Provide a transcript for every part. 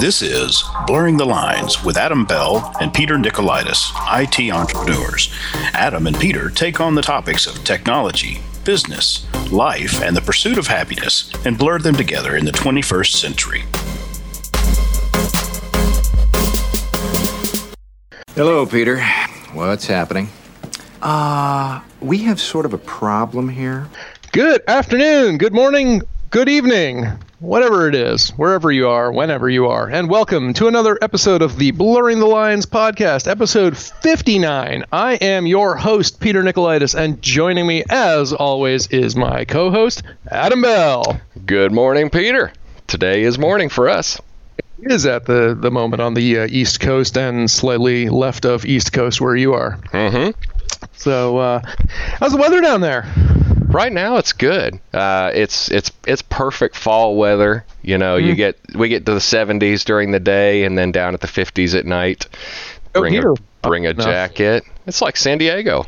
This is Blurring the Lines with Adam Bell and Peter Nicolaitis, IT entrepreneurs. Adam and Peter take on the topics of technology, business, life, and the pursuit of happiness and blur them together in the 21st century. Hello, Peter. What's happening? Uh, we have sort of a problem here. Good afternoon, good morning, good evening, whatever it is, wherever you are, whenever you are, and welcome to another episode of the Blurring the Lines podcast, episode 59. I am your host, Peter Nicolaitis, and joining me, as always, is my co host, Adam Bell. Good morning, Peter. Today is morning for us. It is at the, the moment on the uh, East Coast and slightly left of East Coast where you are. Mm-hmm. So, uh, how's the weather down there? Right now, it's good. Uh, it's it's it's perfect fall weather. You know, Mm-hmm. you get we get to the 70s during the day, and then down at the 50s at night. Oh, Bring here. a bring a Enough. jacket. It's like San Diego.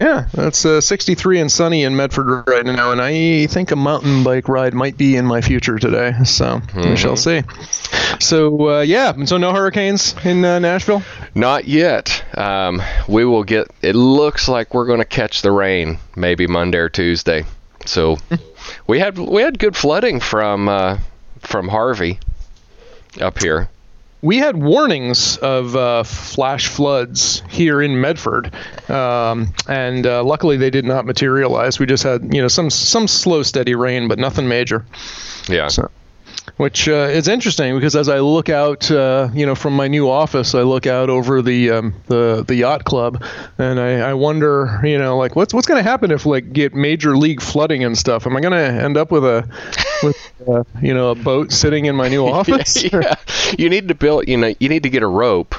Yeah, it's uh, 63 and sunny in Medford right now, and I think a mountain bike ride might be in my future today. So we shall see. So uh, yeah, so no hurricanes in uh, Nashville. Not yet. Um, we will get. It looks like we're going to catch the rain maybe Monday or Tuesday. So we had we had good flooding from uh, from Harvey up here. We had warnings of uh, flash floods here in Medford, um, and uh, luckily they did not materialize. We just had you know some some slow steady rain, but nothing major. Yeah. So, which uh, is interesting because as I look out, uh, you know, from my new office, I look out over the um, the the yacht club, and I, I wonder, you know, like what's what's going to happen if like get major league flooding and stuff? Am I going to end up with a with uh, you know a boat sitting in my new office? yeah. You need to build. You know, you need to get a rope.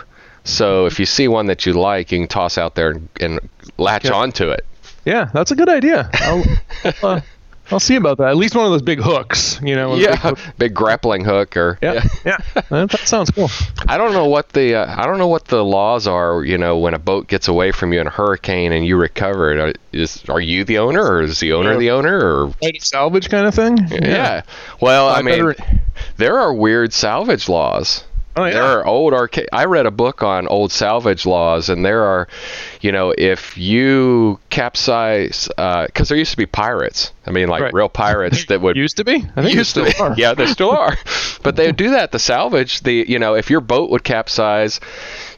So if you see one that you like, you can toss out there and, and latch onto it. Yeah, that's a good idea. I'll, uh, see about that. At least one of those big hooks, you know. a big Yeah, hook. big grappling hook or Yeah, yeah. That, that sounds cool. I don't know what the uh, I don't know what the laws are. You know, when a boat gets away from you in a hurricane and you recover it, are, you the owner or is the owner Yeah. the owner or Like salvage kind of thing. yeah? Well, I, I mean, better- there are weird salvage laws. Oh yeah. There are old arcade. I read a book on old salvage laws, and there are, you know, if you capsize, uh, because there used to be pirates. I mean, like Right. real pirates that would Used to be. I think used to be. are. Yeah, they still are. But they would do that to salvage the. You know, if your boat would capsize,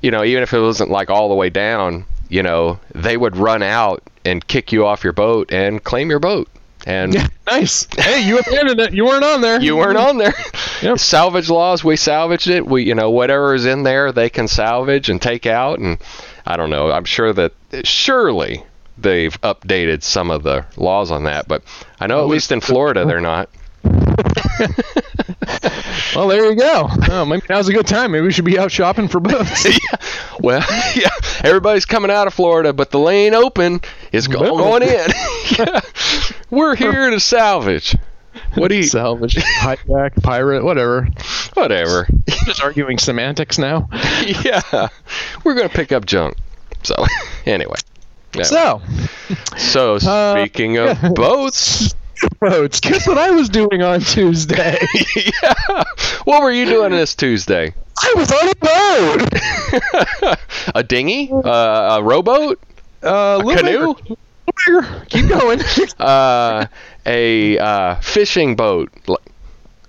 you know, even if it wasn't like all the way down, you know, they would run out and kick you off your boat and claim your boat. And Yeah, nice. Hey, you abandoned it. You weren't on there. you weren't on there. Yep. Salvage laws, we salvaged it. We, you know, whatever is in there, they can salvage and take out. And I don't know. I'm sure that surely they've updated some of the laws on that, but I know at least in Florida they're not. Well, there you go. Oh, maybe now's a good time. Maybe we should be out shopping for boats. yeah. Well, yeah. Everybody's coming out of Florida, but the lane open is go- going in. yeah. We're here to salvage. What do you? Salvage, hijack, pirate, whatever. Whatever. Just arguing semantics now. yeah. We're gonna pick up junk. So, anyway. Yeah. So, So Uh, speaking of yeah. boats, boats. Guess what I was doing on Tuesday? yeah. What were you doing this Tuesday? I was on a boat. a dinghy? Uh, a rowboat? Uh, A canoe? bigger. Keep going. Uh, a uh, fishing boat?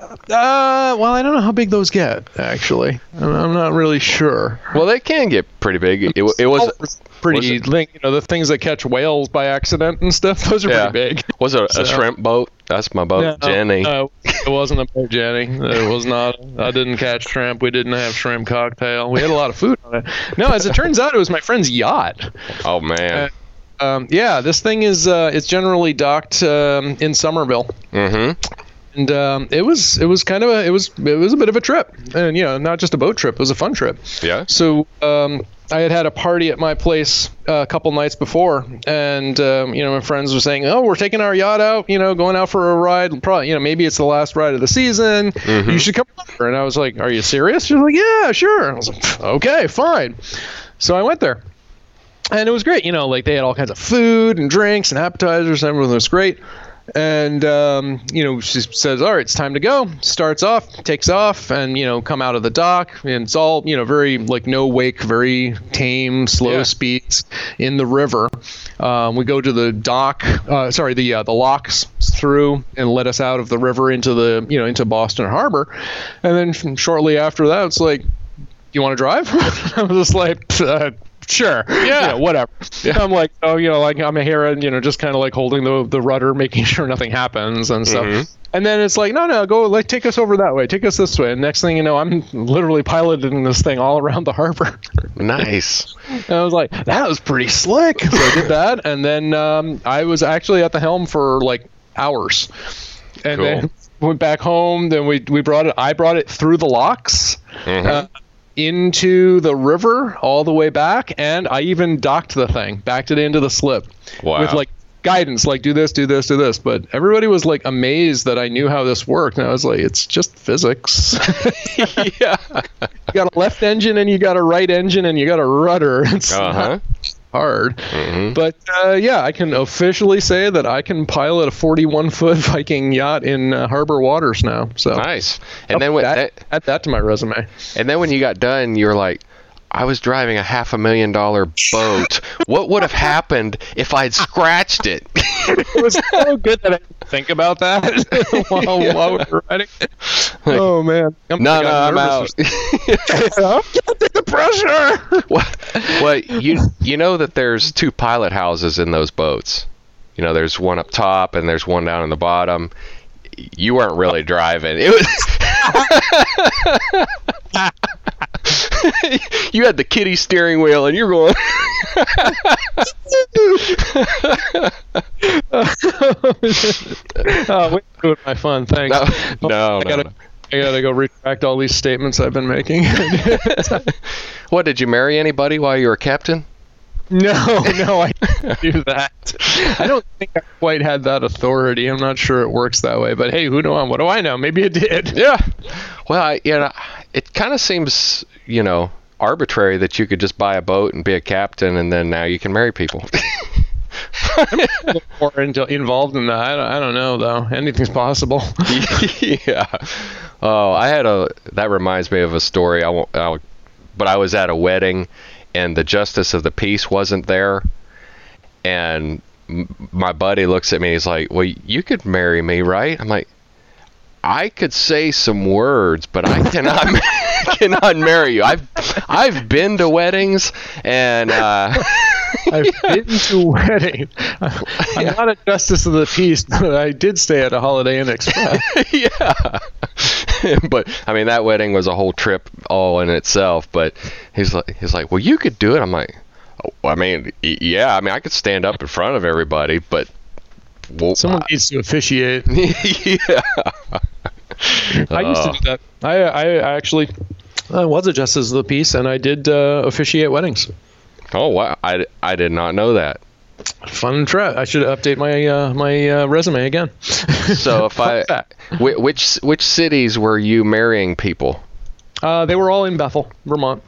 L- Uh, well, I don't know how big those get. Actually, I'm, I'm not really sure. Well, they can get pretty big. It, it was pretty. was thing, you know, the things that catch whales by accident and stuff. Those are Yeah. pretty big. was it a So- shrimp boat? That's my boat, Yeah, Jenny. No, it wasn't a boat, Jenny. It was not. I didn't catch shrimp. We didn't have shrimp cocktail. We had a lot of food on it. No, as it turns out, it was my friend's yacht. oh man. Um, yeah, this thing is uh, it's generally docked um, in Somerville, mm-hmm. And um, it was it was kind of a it was it was a bit of a trip, and you know not just a boat trip, it was a fun trip. Yeah. So um, I had had a party at my place uh, a couple nights before, and um, you know my friends were saying, "Oh, we're taking our yacht out, you know, going out for a ride. Probably, you know, maybe it's the last ride of the season. You should come over." And I was like, "Are you serious?" She was like, "Yeah, sure." I was like, "Okay, fine." So I went there, and it was great. You know, like they had all kinds of food and drinks and appetizers, and everything was great. And um, you know she says all right it's time to go. Starts off takes off and you know come out of the dock. And it's all you know very like no wake very tame slow Yeah. speeds in the river. Um, we go to the dock uh, sorry the uh, the locks through and let us out of the river into the you know into boston harbor. And then shortly after that it's like you want to drive? I was just like uh, sure Yeah. You know, whatever i'm like oh you know like i'm here and you know just kind of like holding the the rudder making sure nothing happens and stuff Mhm. and then it's like no no go like take us over that way take us this way and next thing you know i'm literally piloting this thing all around the harbor Nice. and I was like, that was pretty slick. So I did that, and then um, I was actually at the helm for like hours, and Cool. then went back home. Then we we brought it. I brought it through the locks. Mhm. Uh, into the river all the way back and i even docked the thing backed it into the slip Wow. with like guidance like do this do this do this but everybody was like amazed that i knew how this worked and i was like it's just physics yeah. you got a left engine and you got a right engine and you got a rudder it's Uh huh. not hard. Mhm. But uh, yeah, I can officially say that I can pilot a 41 foot Viking yacht in uh, harbor waters now. So Nice. And then when that, that, add that to my resume. and then when you got done, you were like, I was driving a half a million dollar boat. what would have happened if I'd scratched it? It was so good that I didn't think about that while, while we were riding. oh man, I'm, no, I no, got I'm out. nervous. I can't take the pressure. what? Well, you you know that there's two pilot houses in those boats. You know, there's one up top and there's one down in the bottom. You weren't really driving. It was. you had the kitty steering wheel and you're going. oh, wait, doing my fun. Thanks. no, oh, no, I gotta, no. I gotta go retract all these statements I've been making. What did you marry anybody while you were captain? No, no, I didn't do that. I don't think I quite had that authority. I'm not sure it works that way. But hey, who know? What do I know? Maybe it did. Yeah. Well, I, you know, it kind of seems, you know, arbitrary that you could just buy a boat and be a captain and then now you can marry people. Or involved in that. I don't, I don't know though. Anything's possible. yeah. Oh, I had a. That reminds me of a story. I won't. I'll, but I was at a wedding, and the justice of the peace wasn't there, and my buddy looks at me. He's like, "Well, you could marry me, right?" I'm like, "I could say some words, but I cannot cannot marry you. I've I've been to weddings, and uh, I've been to wedding. I'm not a justice of the peace, but I did stay at a Holiday Inn Express. yeah. but I mean, that wedding was a whole trip all in itself. But he's like, he's like, well, you could do it. I'm like, oh, I mean, yeah. I mean, I could stand up in front of everybody, but well, Someone needs to officiate. yeah. I used to do that. I, I actually I was a justice of the peace, and I did uh, officiate weddings. Oh wow, I, I did not know that. Fun trip. I should update my uh, my uh, resume again. So if I, Fun fact. whi- which which cities were you marrying people? Uh, they were all in Bethel, Vermont.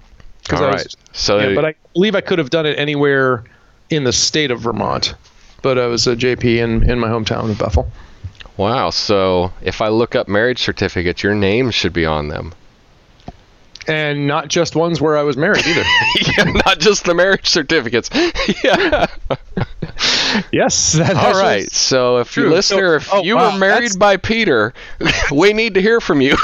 All I right. was- So yeah, but I believe I could have done it anywhere in the state of Vermont. But I was a JP in, in my hometown of Bethel. wow. So if I look up marriage certificates, your name should be on them. And not just ones where I was married either. yeah, not just the marriage certificates. yeah. yes. That All right. So if you True. listener, So- if oh, you wow, were married that's- by Peter, we need to hear from you.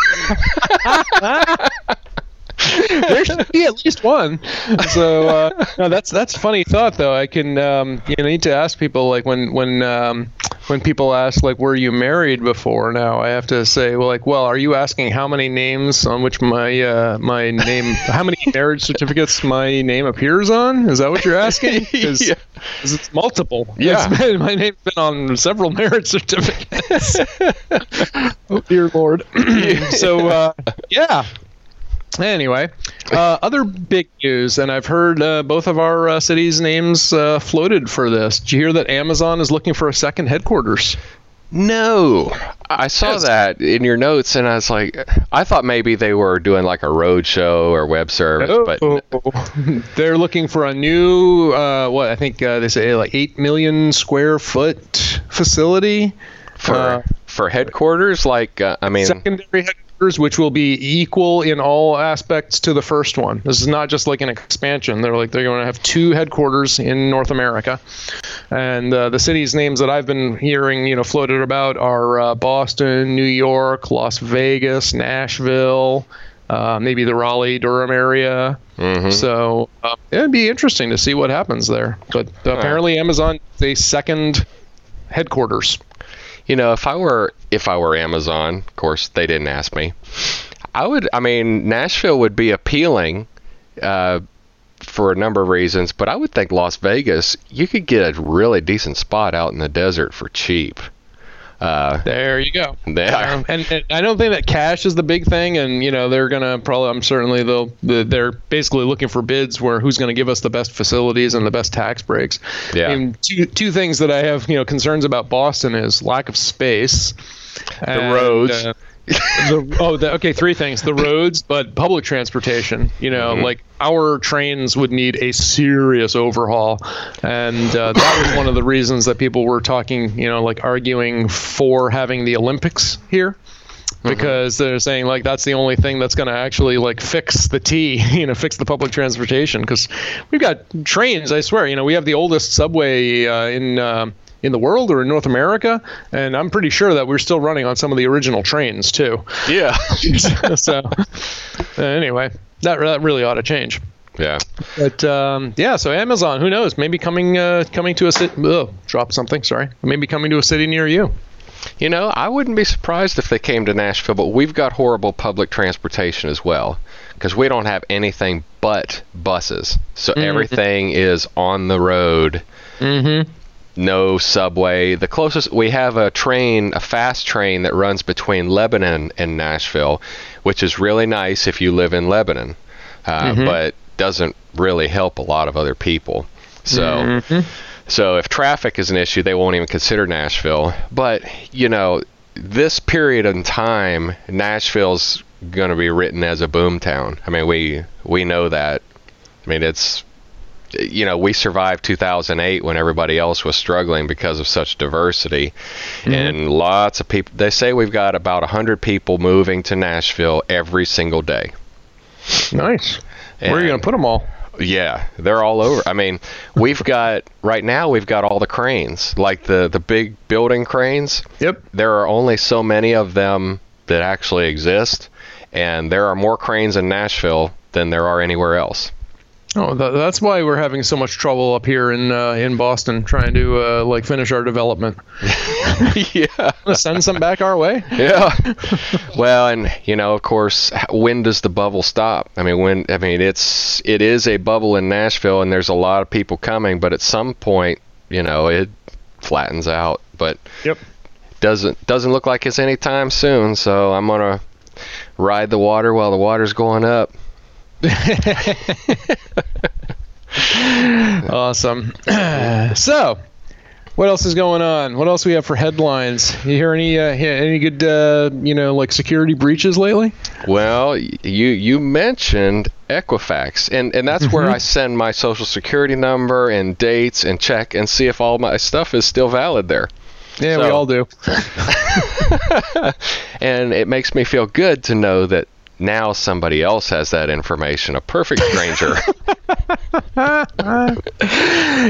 there should be at least one. So uh, no, that's that's a funny thought though. I can um, you need to ask people like when when um, when people ask like were you married before? Now I have to say well like well are you asking how many names on which my uh, my name how many marriage certificates my name appears on? Is that what you're asking? 'Cause- Yeah. it's multiple. Yeah. It's been- my name's been on several marriage certificates. oh dear lord. so uh, yeah. Anyway, uh, other big news, and I've heard uh, both of our uh, cities' names uh, floated for this. Did you hear that Amazon is looking for a second headquarters? No, I saw Yes. that in your notes, and I was like, I thought maybe they were doing like a road show or web service, but Oh, they're looking for a new, uh, what I think uh, they say like eight million square foot facility For for headquarters, like uh, I mean, secondary headquarters, which will be equal in all aspects to the first one. This is not just like an expansion. They're like they're going to have two headquarters in North America, and uh, the cities names that I've been hearing, you know, floated about are uh, Boston, New York, Las Vegas, Nashville. Uh, maybe the Raleigh Durham area. mhm. So uh, it'd be interesting to see what happens there. But apparently, Amazon is a second headquarters. You know, if I were if I were Amazon, of course they didn't ask me. I would. I mean, Nashville would be appealing uh, for a number of reasons, but I would think Las Vegas, you could get a really decent spot out in the desert for cheap. Uh, There you go. There. Um, and, and I don't think that cash is the big thing, and you know they're gonna probably. I'm certainly they'll they're basically looking for bids where who's gonna give us the best facilities and the best tax breaks. Yeah. And two two things that I have you know concerns about Boston is lack of space. The roads. The, oh, the, okay. Three things: the roads, but public transportation. You know, Mm-hmm. like our trains would need a serious overhaul, and uh, that was one of the reasons that people were talking. You know, like arguing for having the Olympics here. Mm-hmm. Because they're saying like that's the only thing that's going to actually like fix the T, you know, fix the public transportation. Because we've got trains, I swear, you know, we have the oldest subway uh, in uh, in the world or in North America, and I'm pretty sure that we're still running on some of the original trains too. yeah. so anyway, that that really ought to change. yeah. But um, yeah, so Amazon, who knows? Maybe coming uh, coming to a city. Oh, drop something. Sorry. Maybe coming to a city near you. You know, I wouldn't be surprised if they came to Nashville, but we've got horrible public transportation as well because we don't have anything but buses. So everything is on the road. Mm-hmm. No subway. The closest we have a train, a fast train that runs between Lebanon and Nashville, which is really nice if you live in Lebanon, uh, but doesn't really help a lot of other people. So. So if traffic is an issue, they won't even consider Nashville. But you know, this period in time, Nashville's going to be written as a boom town. I mean, we we know that. I mean, it's you know, we survived 2008 when everybody else was struggling because of such diversity, mm-hmm. and lots of people. They say we've got about 100 people moving to Nashville every single day. Nice. Where are you gonna put them all? yeah, they're all over. I mean, we've got right now we've got all the cranes, like the the big building cranes. Yep. There are only so many of them that actually exist, and there are more cranes in Nashville than there are anywhere else. Oh, th- that's why we're having so much trouble up here in uh, in Boston trying to uh, like finish our development. yeah. Send some back our way. Yeah. well, and you know, of course, when does the bubble stop? I mean, when I mean, it's it is a bubble in Nashville, and there's a lot of people coming, but at some point, you know, it flattens out. But Yep. doesn't doesn't look like it's anytime soon. So I'm gonna ride the water while the water's going up. Awesome. so, what else is going on? What else we have for headlines? You hear any uh, any good uh, you know like security breaches lately? Well, you you mentioned Equifax, and and that's where I send my social security number and dates and check and see if all my stuff is still valid there. Yeah, we all do. and it makes me feel good to know that now somebody else has that information, a perfect stranger.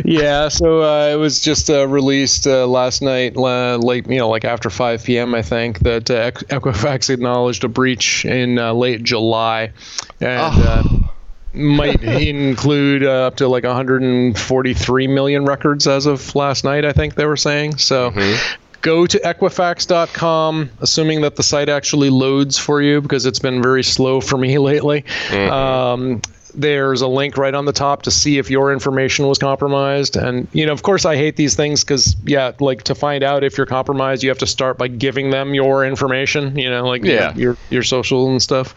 yeah, so uh, it was just uh, released uh, last night, uh, late, you know, like after 5 p.m., I think, that uh, Equifax acknowledged a breach in uh, late July. And uh, might include uh, up to like 143 million records as of last night, I think they were saying. So. Go to Equifax.com, assuming that the site actually loads for you because it's been very slow for me lately. Um, there's a link right on the top to see if your information was compromised. And, you know, of course, I hate these things because, yeah, like to find out if you're compromised, you have to start by giving them your information, you know, like Yeah. your, your, your social and stuff.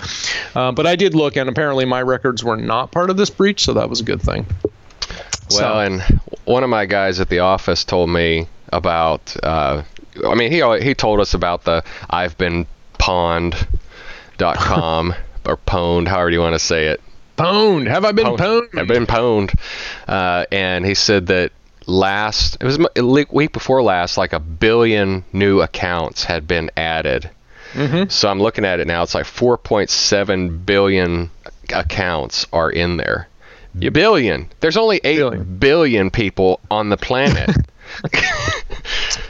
Uh, but I did look, and apparently my records were not part of this breach, so that was a good thing. Well, So- and one of my guys at the office told me about. Uh, I mean, he he told us about the I've been pawned.com or pwned, however you want to say it. Pwned. Have I been pwned? I've been pwned. Uh, and he said that last it was week before last like a billion new accounts had been added so i'm looking at it now it's like 4.7 billion accounts are in there A billion there's only 8 Billion. billion people on the planet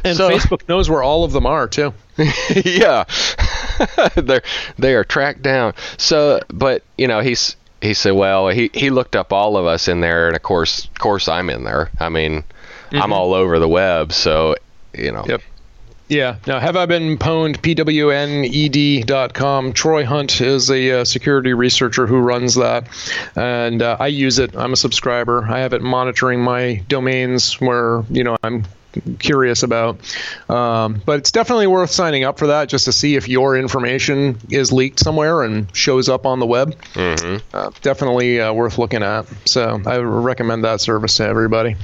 And So- Facebook knows where all of them are too. yeah, they're they are tracked down. So, but you know, he's he said, well, he he looked up all of us in there, and of course, of course, I'm in there. I mean, I'm all over the web, so you know. Yep. Yeah. Now, have I been pwned? PWNED.com. Troy Hunt is a uh, security researcher who runs that, and uh, I use it. I'm a subscriber. I have it monitoring my domains where you know I'm curious about. Um, but it's definitely worth signing up for that just to see if your information is leaked somewhere and shows up on the web. Mm-hmm. Uh, definitely uh, worth looking at. So I recommend that service to everybody.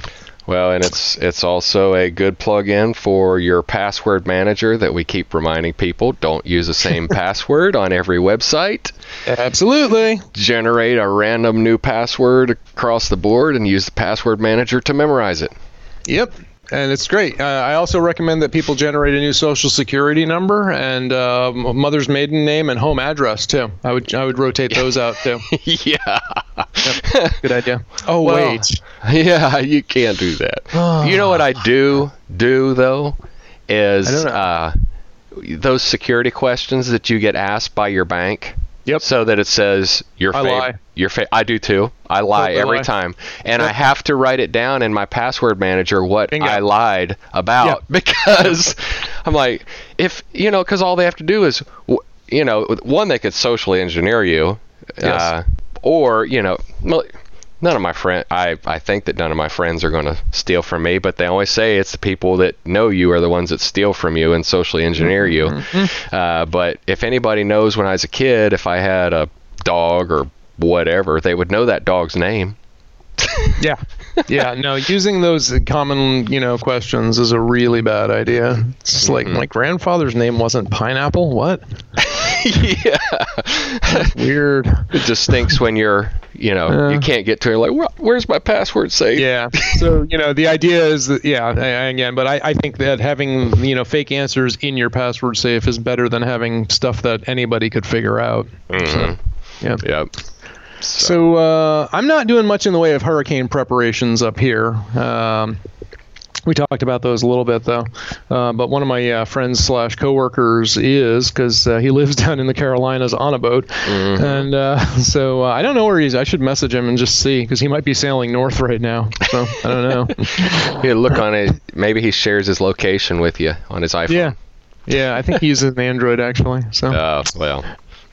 Well, and it's it's also a good plug-in for your password manager that we keep reminding people don't use the same password on every website. Absolutely. Generate a random new password across the board and use the password manager to memorize it. Yep. And it's great. Uh, I also recommend that people generate a new social security number and uh, mother's maiden name and home address too. I would I would rotate those out too. yeah. Good idea. Oh Well, wait, Yeah, you can't do that. you know what I do do though is I don't know. uh, those security questions that you get asked by your bank. Yep. So that it says your I fav- lie. your fa- I do too. I lie Totally every lie. time, and I have to write it down in my password manager what Bingo. I lied about Yep. because I'm like, if you know, because all they have to do is, you know, one they could socially engineer you, Yes. uh, or you know, none of my friend I, I think that none of my friends are going to steal from me but they always say it's the people that know you are the ones that steal from you and socially engineer you Mm-hmm. uh, but if anybody knows when i was a kid if i had a dog or whatever they would know that dog's name yeah, yeah. No, using those common you know questions is a really bad idea. It's like my grandfather's name wasn't pineapple. What? yeah Weird. it just stinks when you're you know Uh. you can't get to it like "Where- where's my password safe Yeah. So you know the idea is that yeah again, but I, I think that having you know fake answers in your password safe is better than having stuff that anybody could figure out. Mhm. Yeah. yep So uh, I'm not doing much in the way of hurricane preparations up here. Um, we talked about those a little bit though, uh, but one of my uh, friends slash coworkers is because uh, he lives down in the Carolinas on a boat, and uh, so uh, I don't know where he's. I should message him and just see because he might be sailing north right now. So I don't know. yeah, look on it maybe he shares his location with you on his iphone yeah, yeah. I think he's an Android actually. So Oh well.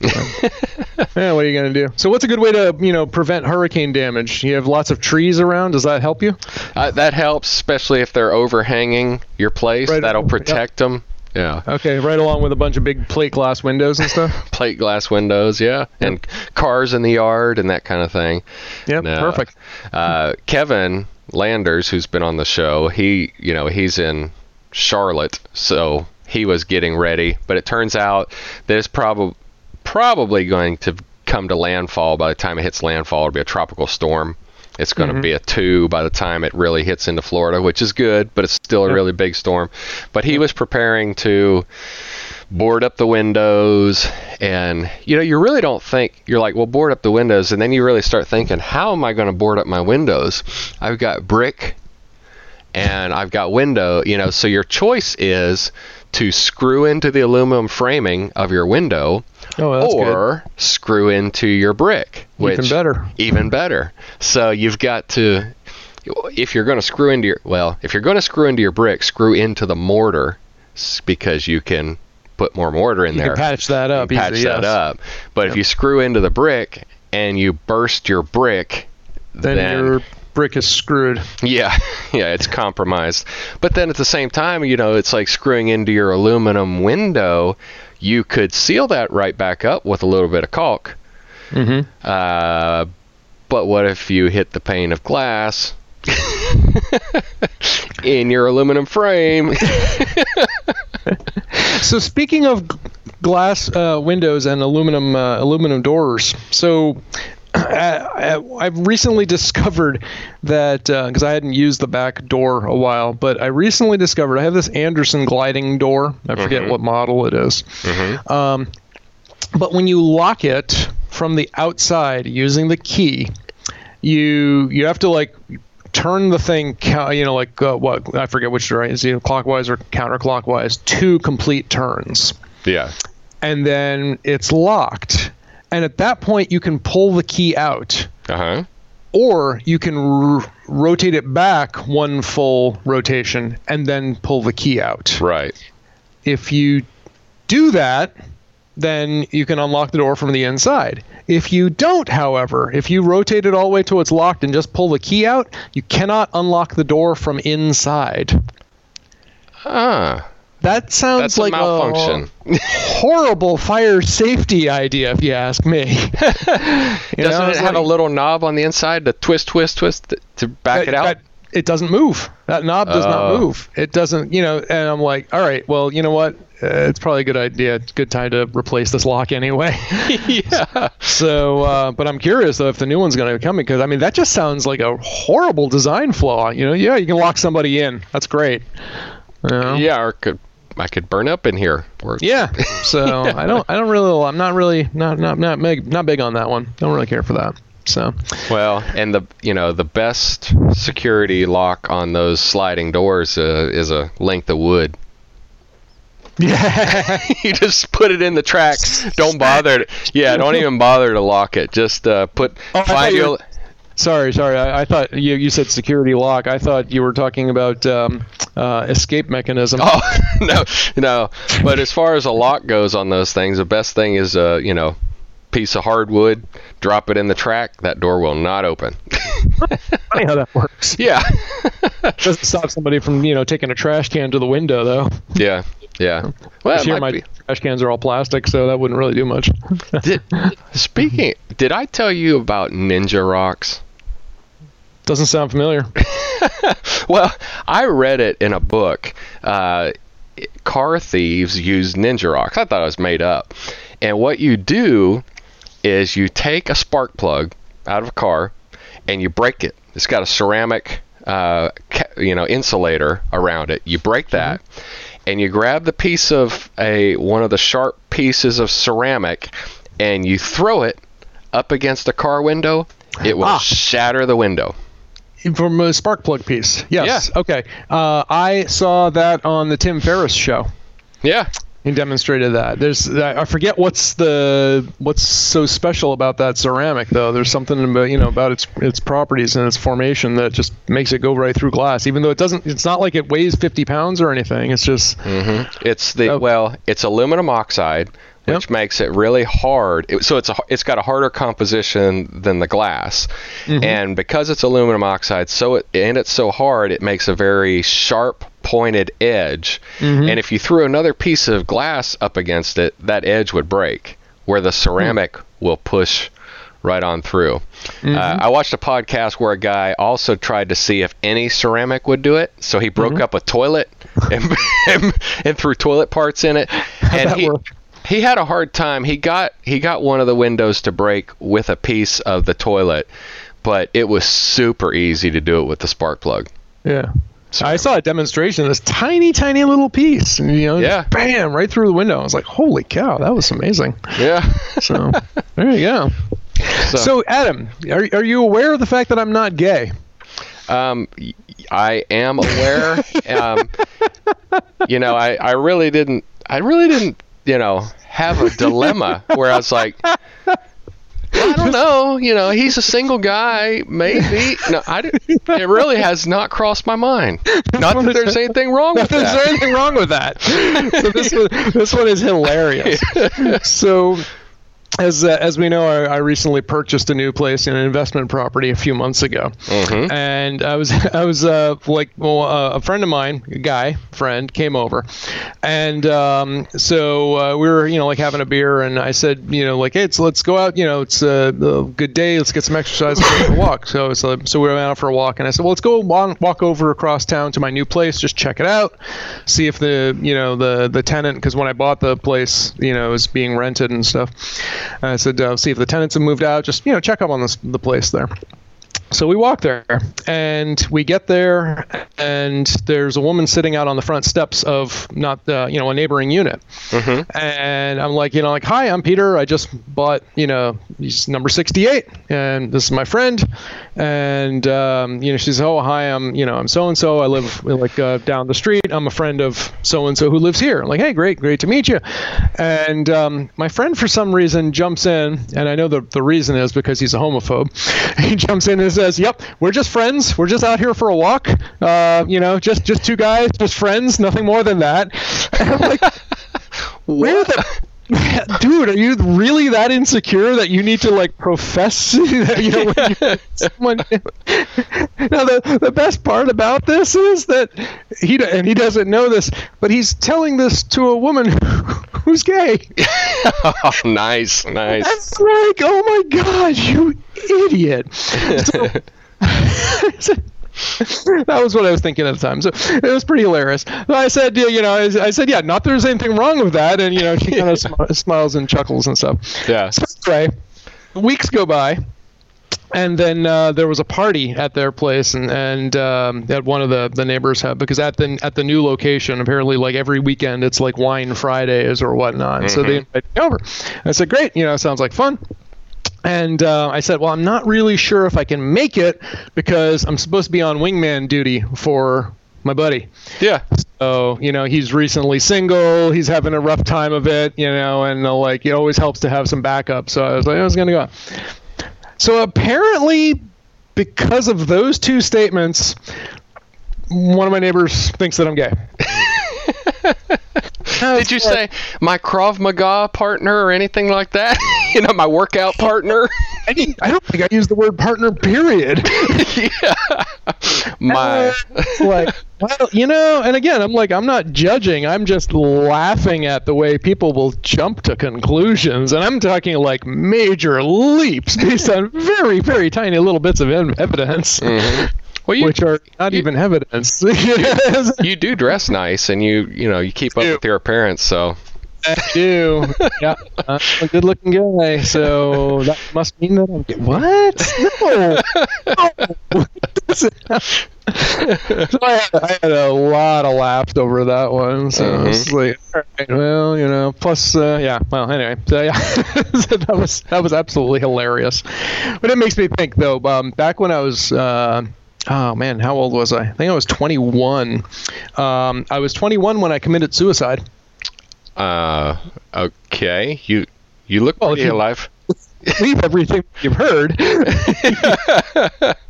yeah, what are you gonna do? So what's a good way to you know prevent hurricane damage? You have lots of trees around. Does that help you? Uh, that helps, especially if they're overhanging your place. Right, That'll yep. protect them. Yeah. Okay, right along with a bunch of big plate glass windows and stuff. Plate glass windows, yeah, and cars in the yard and that kind of thing. Yeah, No. perfect. Uh, Kevin Landers, who's been on the show, he, you know, he's in Charlotte, so he was getting ready. But it turns out it's probably probably going to come to landfall by the time it hits landfall. It'll be a tropical storm. It's going to mm-hmm. be a two by the time it really hits into Florida, which is good, but it's still a really big storm. But he was preparing to board up the windows and you know you really don't think you're like well board up the windows and then you really start thinking how am i going to board up my windows i've got brick and i've got window you know so your choice is to screw into the aluminum framing of your window Oh, or screw into your brick which Even better. even better so you've got to if you're going to screw into your well if you're going to screw into your brick screw into the mortar because you can put more mortar in You there can patch that up. You patch easy, that yes. up but if you screw into the brick and you burst your brick Then, then your brick is screwed. yeah, yeah, it's compromised. But then at the same time, you know, it's like screwing into your aluminum window. You could seal that right back up with a little bit of caulk. Mm-hmm. Uh, but what if you hit the pane of glass in your aluminum frame? So speaking of glass uh, windows and aluminum uh, aluminum doors, so Uh, uh, I've recently discovered that uh, because I hadn't used the back door a while, but I recently discovered I have this Andersen gliding door. I forget mm-hmm. what model it is. Mm-hmm. Um, but when you lock it from the outside using the key, you you have to like turn the thing, you know, like uh, what I forget which direction, is, you know, clockwise or counterclockwise, two complete turns Yeah. and then it's locked. And at that point, you can pull the key out, Uh huh. or you can r- rotate it back one full rotation and then pull the key out. Right. If you do that, then you can unlock the door from the inside. If you don't, however, if you rotate it all the way till it's locked and just pull the key out, you cannot unlock the door from inside. Ah, That sounds that's a like malfunction. horrible fire safety idea, if you ask me. You know, Doesn't it's it have a little knob on the inside to twist, twist, twist to, back that- it out? that- it doesn't move. That knob does not Oh. move. It doesn't, you know. And I'm like, all right, well, you know what? Uh, it's probably a good idea. It's a good time to replace this lock anyway. yeah. so, uh, but I'm curious though if the new one's going to come because I mean that just sounds like a horrible design flaw. You know, yeah, you can lock somebody in. That's great. You know? Yeah, or could I could burn up in here? Or, Yeah. So I don't. I don't really. I'm not really. Not not not big. Not big on that one. Don't really care for that. So. Well, and the you know the best security lock on those sliding doors uh, is a length of wood. Yeah. you just put it in the track. Don't bother. To, yeah, don't even bother to lock it. Just uh, put Oh, I thought find you were- Sorry, sorry. I, I thought you, you said security lock. I thought you were talking about um, uh, escape mechanism. Oh no, no. But as far as a lock goes on those things, the best thing is uh, you know, piece of hardwood. Drop it in the track. That door will not open. Funny how that works. yeah. Doesn't stop somebody from you know taking a trash can to the window though. yeah. Yeah. Well, it Here, my be. trash cans are all plastic, so that wouldn't really do much. Did, speaking, did I tell you about Ninja Rocks? Doesn't sound familiar. Well, I read it in a book. Uh, car thieves use Ninja Rocks. I thought it was made up. And what you do is you take a spark plug out of a car and you break it. It's got a ceramic, uh, ca- you know, insulator around it. You break that, and you grab the piece of a one of the sharp pieces of ceramic, and you throw it up against a car window. It will Ah. shatter the window. From a spark plug piece. Yes. Okay. Uh, I saw that on the Tim Ferriss show. Yeah. He demonstrated that. There's I I forget what's the what's so special about that ceramic though. There's something about you know about its its properties and its formation that just makes it go right through glass. Even though it doesn't, it's not like it weighs 50 pounds or anything. It's just It's the Oh. well, it's aluminum oxide, which Yep. makes it really hard. It- so it's a, it's got a harder composition than the glass, Mm-hmm. and because it's aluminum oxide, so it, and it's so hard, it makes a very sharp pointed edge. Mm-hmm. And if you threw another piece of glass up against it, that edge would break, where the ceramic will push right on through. Mm-hmm. Uh, I watched a podcast where a guy also tried to see if any ceramic would do it. So he Mm-hmm. broke up a toilet and, and, and threw toilet parts in it. And that he, work? He had a hard time. He got he got one of the windows to break with a piece of the toilet, but it was super easy to do it with the spark plug. yeah. I saw a demonstration of this tiny, tiny little piece, and you know, Yeah. bam, right through the window. I was like, "Holy cow, that was amazing!" Yeah. So there you go. So, Adam, are, are you aware of the fact that I'm not gay? Um, I am aware. um, you know, I, I really didn't. I really didn't. You know, have a dilemma where I was like, I don't know. You know, he's a single guy. Maybe. No, I. didn't- It really has not crossed my mind. Not that there's anything wrong with that. There's anything wrong with that? so this one, this one is hilarious. so, as uh, as we know, I, I recently purchased a new place in an investment property a few months ago, Mhm. and I was I was uh, like well, uh, a friend of mine, a guy friend, came over, and um, so uh, we were you know like having a beer, and I said you know like hey, it's, let's go out, you know it's a, a good day, let's get some exercise, let's go for a walk. So so so we went out for a walk, and I said well let's go walk, walk over across town to my new place, just check it out, see if the you know the the tenant because when I bought the place you know it was being rented and stuff. I said, uh, see if the tenants have moved out. Just you know, check up on this, the place there. So we walk there, and we get there, and there's a woman sitting out on the front steps of not, uh, you know, a neighboring unit. Mm-hmm. And I'm like, you know, like, hi, I'm Peter. I just bought, you know, he's number 68, and this is my friend. And um, you know, she says, oh, hi, I'm, you know, I'm so and so. I live like uh, down the street. I'm a friend of so and so who lives here. I'm like, hey, great, great to meet you. And um, my friend, for some reason, jumps in, and I know the the reason is because he's a homophobe. He jumps in and says, "Yep, we're just friends. We're just out here for a walk. Uh, you know, just just two guys, just friends, nothing more than that." And I'm like, where the dude are you really that insecure that you need to like profess that you know when someone? Now the, the best part about this is that he and he doesn't know this but he's telling this to a woman who's gay. Oh, nice, nice. that's like oh my god you idiot. So, that was what I was thinking at the time. So it was pretty hilarious. But I said, you know, I, I said, yeah, not there's anything wrong with that. And, you know, she kind of sm- smiles and chuckles and stuff. Yeah. So anyway, weeks go by. And then uh, there was a party at their place, and and um, that one of the, the neighbors had because at the at the new location apparently like every weekend it's like wine Fridays or whatnot. So they invited me over. I said, great, you know, sounds like fun. And uh, I said, well, I'm not really sure if I can make it because I'm supposed to be on wingman duty for my buddy. Yeah. So, you know, he's recently single. He's having a rough time of it, you know, and uh, like it always helps to have some backup. So I was like, I was going to go. So apparently, because of those two statements, one of my neighbors thinks that I'm gay. Did you say my Krav Maga partner or anything like that? you know, my workout partner. I, didn't, I don't think I used the word partner, period. yeah. My. like, well, you know, and again, I'm like, I'm not judging. I'm just laughing at the way people will jump to conclusions, and I'm talking like major leaps based on very, very tiny little bits of ev- evidence, mm-hmm. Well, you which are not even evidence. you do dress nice, and you you know you keep up with your appearance. So I do. Yeah, I'm a good-looking guy, so that must mean that I'm gay. What? No. no. so I had, I had a lot of laughs over that one. So it's like, right, well, you know, plus, uh, yeah. Well, anyway, so yeah, so that was that was absolutely hilarious. But it makes me think, though. Um, back when I was. Uh, Oh man, how old was I? I think I was 21. Um, I was 21 when I committed suicide. uh, okay, you you look Well, pretty alive. Leave everything you've heard.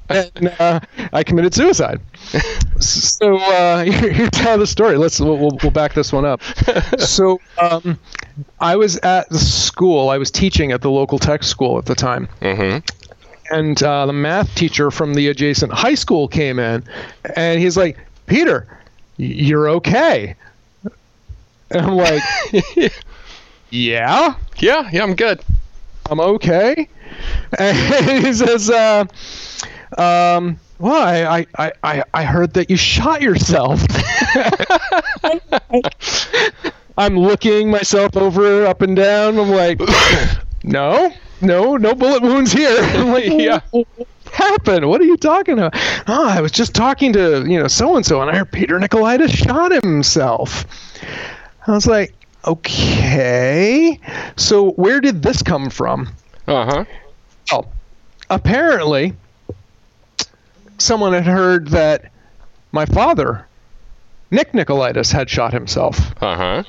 and uh, I committed suicide. So uh, here- here's how the story. Let's we'll, we'll, we'll back this one up. So um, I was at the school. I was teaching at the local tech school at the time. Mm-hmm. And uh, the math teacher from the adjacent high school came in, and he's like, "Peter, you're okay." And I'm like, "Yeah, Yeah, yeah, I'm good. I'm okay." And he says, uh, um, "Well, I, I, I, I heard that you shot yourself." I'm looking myself over, up and down. I'm like, "No, no, no bullet wounds here." Like, Yeah. "What happened? What are you talking about?" Oh, I was just talking to you know so and so, and I heard Peter Nicolaitis shot himself. I was like, "Okay, so where did this come from?" Uh huh. Well, apparently, someone had heard that my father, Nick Nicolaitis, had shot himself. Uh huh.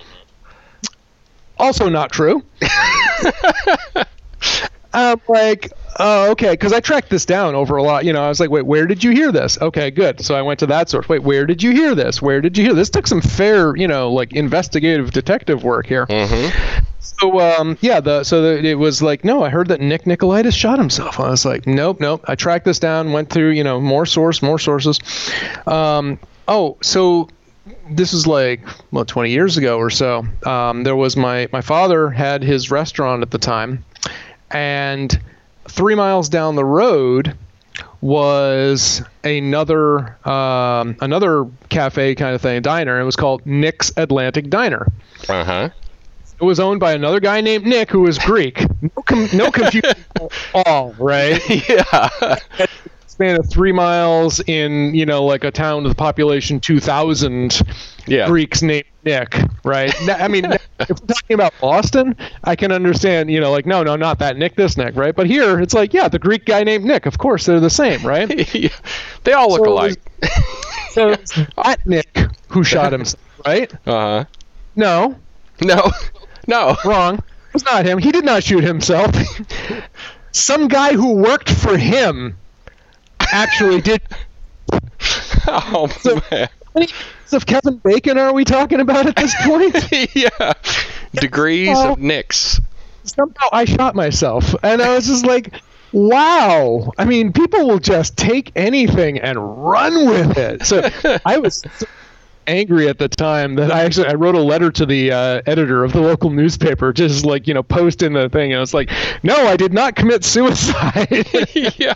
Also not true. I'm like, oh, okay, because I tracked this down over a lot. You know, I was like, wait, where did you hear this? Okay, good. So I went to that source. Wait, where did you hear this? Where did you hear this? Took some fair, you know, like investigative detective work here. Mm-hmm. So um, yeah, the so the, it was like, no, I heard that Nick Nicolaitis shot himself. I was like, nope, nope. I tracked this down, went through, you know, more source, more sources. Um, oh, so this is like well 20 years ago or so um, there was my my father had his restaurant at the time and three miles down the road was another um, another cafe kind of thing diner it was called nick's atlantic diner Uh huh. it was owned by another guy named Nick who was Greek. No, com- no confusion at all, right? yeah. Span of three miles in you know like a town with a population two thousand. Yeah. Greeks named Nick, right? I mean, if we're talking about Boston, I can understand, you know, like, no, no, not that Nick, this Nick, right? But here, it's like, yeah, the Greek guy named Nick. Of course, they're the same, right? Yeah. They all look So alike. so it's Nick who shot himself, right? Uh huh. No, No. No. wrong. It was not him. He did not shoot himself. Some guy who worked for him actually did. Oh So- man. How many years of Kevin Bacon are we talking about at this point? yeah. Degrees Oh. of Nicks. somehow I shot myself, and I was just like, "Wow!" I mean, people will just take anything and run with it. So I was so angry at the time that I actually I wrote a letter to the uh, editor of the local newspaper, just like you know, posting the thing, and I was like, "No, I did not commit suicide." yeah.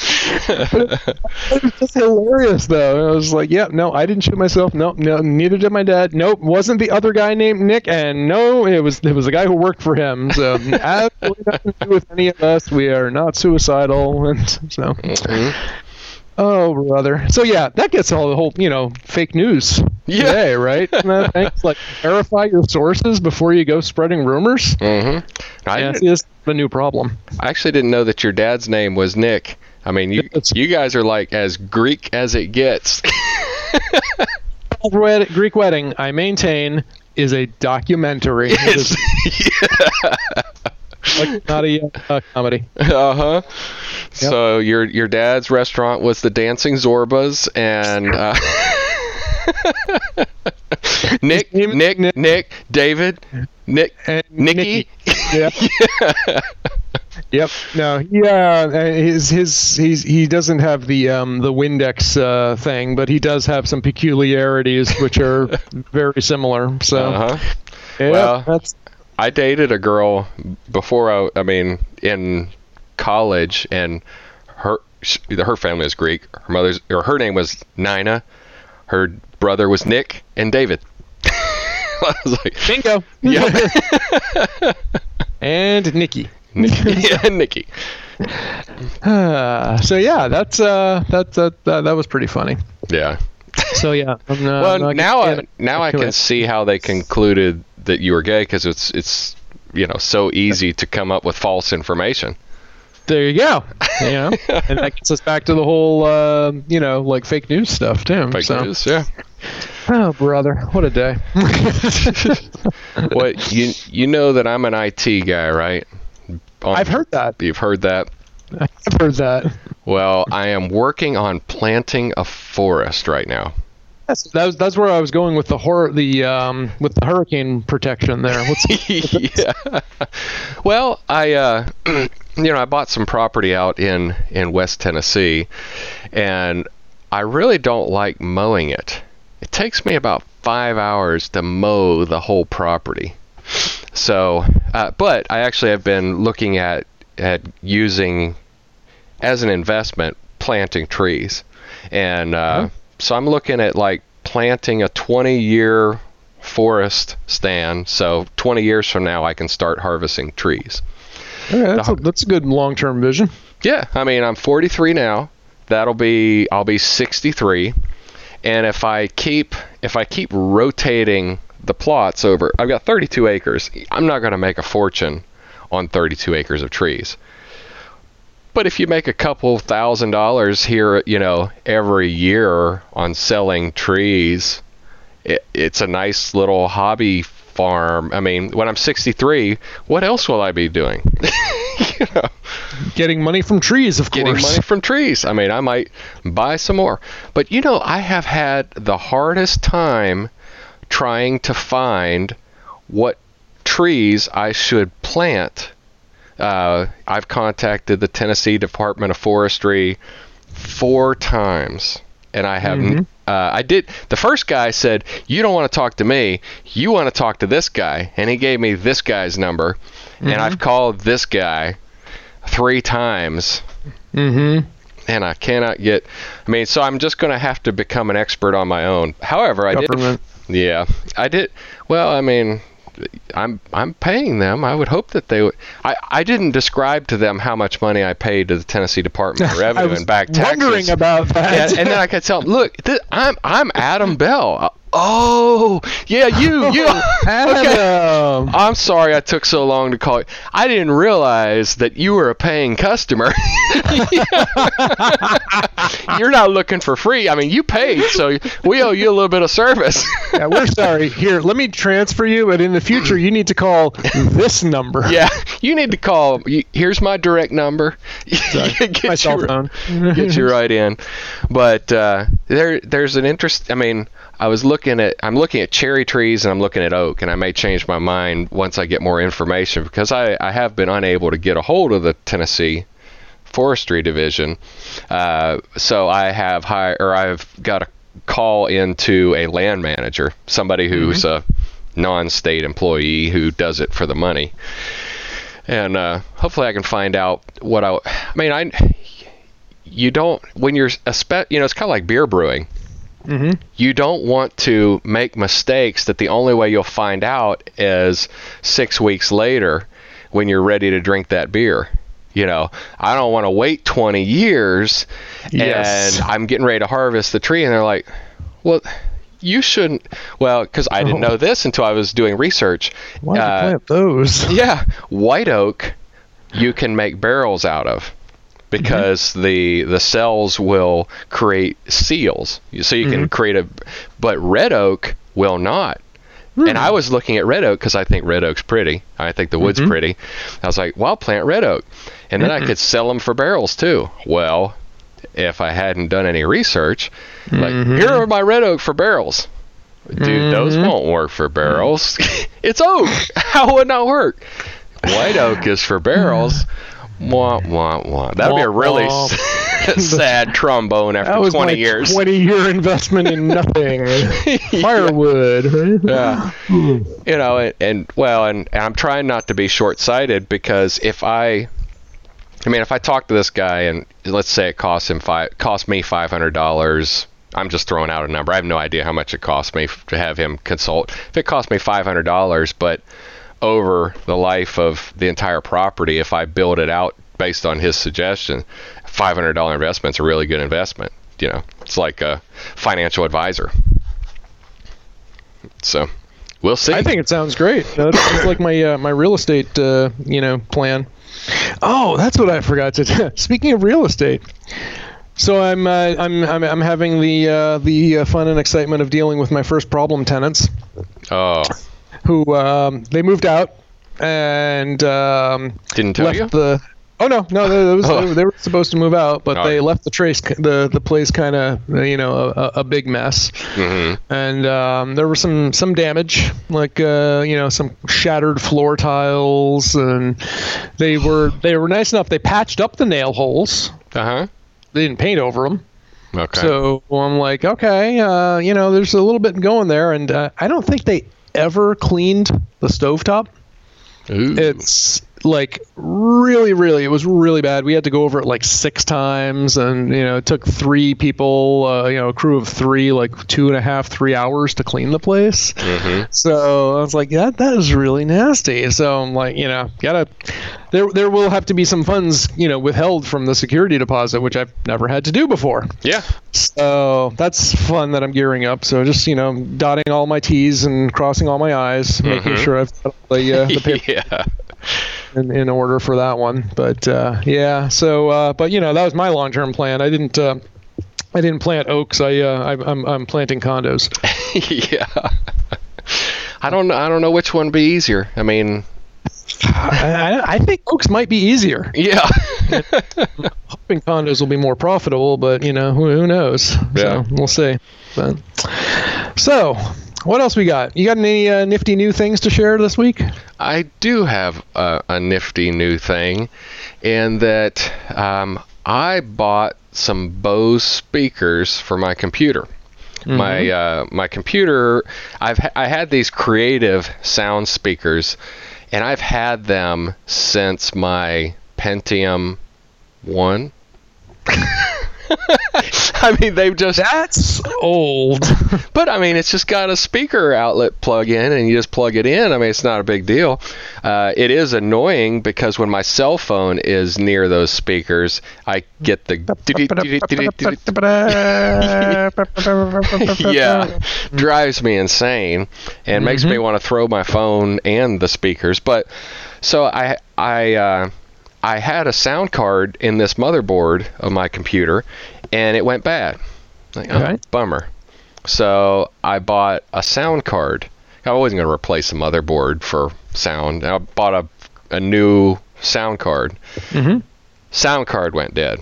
It was just hilarious, though. I was like, "Yeah, no, I didn't shoot myself. No, no, neither did my dad. Nope, wasn't the other guy named Nick, and no, it was it was the guy who worked for him. So absolutely nothing to do with any of us. We are not suicidal, and so." Mhm. Oh, brother. So yeah, that gets all the whole, you know, fake news Yeah. today, right? Things like verify your sources before you go spreading rumors. Mm-hmm. I, Yeah, see, this is the new problem. I actually didn't know that your dad's name was Nick. I mean, you you guys are like as Greek as it gets. Greek wedding, I maintain, is a documentary. Is like not a uh, comedy. uh huh. So your your dad's restaurant was the Dancing Zorbas, and uh, Nick, Nick, Nick- Nick, David, Nick, And Nikki. Yeah. Yep. No. Yeah. uh, His his he's he doesn't have the um the Windex uh, thing, but he does have some peculiarities which are very similar. So. Uh huh. Yeah, Well, that's I dated a girl before I, I mean, in college, and her her family is Greek. Her mother's or her name was Nina. Her brother was Nick and David. I was like, bingo. yeah, and Nikki. yeah, Nikki. Uh, so yeah, that's uh that that that, that was pretty funny. Yeah. So yeah. I'm, uh, Well, not now I now I can it. see how they concluded that you were gay because it's it's you know so easy to come up with false information. There you go. You know, and that gets us back to the whole uh, you know like fake news stuff too. Fake so. news, yeah. Oh brother, what a day. What you you know that I'm an IT guy, right? On- I've heard that. You've heard that. I've heard that. Well, I am working on planting a forest right now. That's that's, that's where I was going with the hor- the um with the hurricane protection there. Yeah. Well, I uh, you know I bought some property out in in West Tennessee, and I really don't like mowing it. It takes me about five hours to mow the whole property. So, uh, but I actually have been looking at at using as an investment planting trees, and uh, so I'm looking at like planting a 20 year forest stand. So 20 years from now, I can start harvesting trees. Okay, that's, a, that's a good long term vision. Yeah, I mean, I'm 43 now. That'll be I'll be 63, and if I keep if I keep rotating the plots over, I've got 32 acres. I'm not going to make a fortune on 32 acres of trees. But if you make a couple thousand dollars here, you know, every year on selling trees, it, it's a nice little hobby farm. I mean, when I'm 63, what else will I be doing? you know, Getting money from trees, of getting course. Getting money from trees. I mean, I might buy some more. But you know, I have had the hardest time trying to find what trees I should plant. Uh, I've contacted the Tennessee Department of Forestry four times, and I haven't. Uh, I did. The first guy said, "You don't want to talk to me. You want to talk to this guy," and he gave me this guy's number, and I've called this guy three times Mm-hmm. and I cannot get. I mean, so I'm just going to have to become an expert on my own. However, I Government. did. Yeah, I did. Well, I mean, I'm I'm paying them. I would hope that they would. I, I didn't describe to them how much money I paid to the Tennessee Department of Revenue and back taxes. wondering about that. and, and then I could tell them, look, th- I'm I'm Adam Bell. Oh, yeah, you, you. okay. I'm sorry I took so long to call you. I didn't realize that you were a paying customer. You're not looking for free. I mean, you paid, so we owe you a little bit of service. yeah, we're sorry. Here, let me transfer you, but in the future, you need to call this number. yeah, you need to call. Here's my direct number. get, My cell you, phone. get you right in. But uh, there, there's an interest. I mean, I was looking at. I'm looking at cherry trees and I'm looking at oak, and I may change my mind once I get more information because I, I have been unable to get a hold of the Tennessee Forestry Division. Uh, so I have high, or I've got a call into a land manager, somebody who's a non-state employee who does it for the money and uh, hopefully I can find out what I. I mean, I. You don't when you're a spe, you know, it's kind of like beer brewing. Mhm. You don't want to make mistakes that the only way you'll find out is six weeks later when you're ready to drink that beer. You know, I don't want to wait 20 years Yes. and I'm getting ready to harvest the tree, and they're like, well, you shouldn't. Well, because I didn't Oh. know this until I was doing research. Why did Uh, you plant those? yeah, white oak you can make barrels out of because mm-hmm. the the cells will create seals. So you can mm-hmm. create a but red oak will not. And I was looking at red oak because I think red oak's pretty. I think the wood's mm-hmm. pretty. I was like, well, I'll plant red oak. And then I could sell them for barrels too. Well, if I hadn't done any research, like, here are my red oak for barrels. Dude, those won't work for barrels. it's oak. How would not work? White oak is for barrels. Wah, wah, wah. That'd be a really wah. sad trombone after That was 20 my years. 20 year investment in nothing. Firewood. Yeah. you know, and, and well, and, and I'm trying not to be short sighted because if I, I mean, if I talk to this guy and let's say it costs him five, cost me five hundred dollars. I'm just throwing out a number. I have no idea how much it cost me to have him consult. If it cost me five hundred dollars, but over the life of the entire property, if I build it out based on his suggestion, five hundred dollar investment's a really good investment. You know, it's like a financial advisor. So, we'll see. I think it sounds great. That sounds like my uh, my real estate, uh, you know, plan. Oh, that's what I forgot to. do. Speaking of real estate, so I'm uh, I'm, I'm I'm having the uh, the uh, fun and excitement of dealing with my first problem tenants, oh, who um, they moved out and um, didn't tell left you. the. Oh no, no, they, was, Oh. they were supposed to move out, but Oh. they left the trace, the the place kind of, you know, a, a big mess hmm and um, there was some some damage, like uh, you know some shattered floor tiles, and they were they were nice enough. They patched up the nail holes. Uh huh. They didn't paint over them. Okay. So I'm like, okay, uh, you know, there's a little bit going there, and uh, I don't think they ever cleaned the stovetop. Ooh. It's like really, really, it was really bad. We had to go over it like six times, and you know, it took three people, uh, you know, a crew of three, like two and a half, three hours to clean the place. Mhm. So I was like, yeah, that is really nasty. So I'm like, you know, gotta. There, there will have to be some funds, you know, withheld from the security deposit, which I've never had to do before. yeah. So that's fun that I'm gearing up. So just you know, dotting all my T's and crossing all my I's, making Mhm. sure I've got the, uh, the paper yeah. In, in order for that one. But uh, yeah, so uh, but you know that was my long-term plan. I didn't uh, I didn't plant oaks. I, uh, I I'm I'm planting condos. yeah. I don't know. I don't know which one would be easier. I mean, I, I, I think oaks might be easier. yeah. Hoping condos will be more profitable, but you know who, who knows? Yeah. So we'll see. But so. What else we got? You got any uh, nifty new things to share this week? I do have a, a nifty new thing, in that um, I bought some Bose speakers for my computer. My uh, my computer, I've ha- I had these creative sound speakers, and I've had them since my Pentium one. I mean, they've just. That's old. But I mean, it's just got a speaker outlet plug in, and you just plug it in. I mean, it's not a big deal. Uh, it is annoying because when my cell phone is near those speakers, I get the. yeah, drives me insane and makes me want to throw my phone and the speakers. But so I I uh, I had a sound card in this motherboard of my computer, and it went bad. Like, oh, Okay. bummer. So I bought a sound card. I wasn't going to replace the motherboard for sound. I bought a a new sound card. Mm-hmm. Sound card went dead.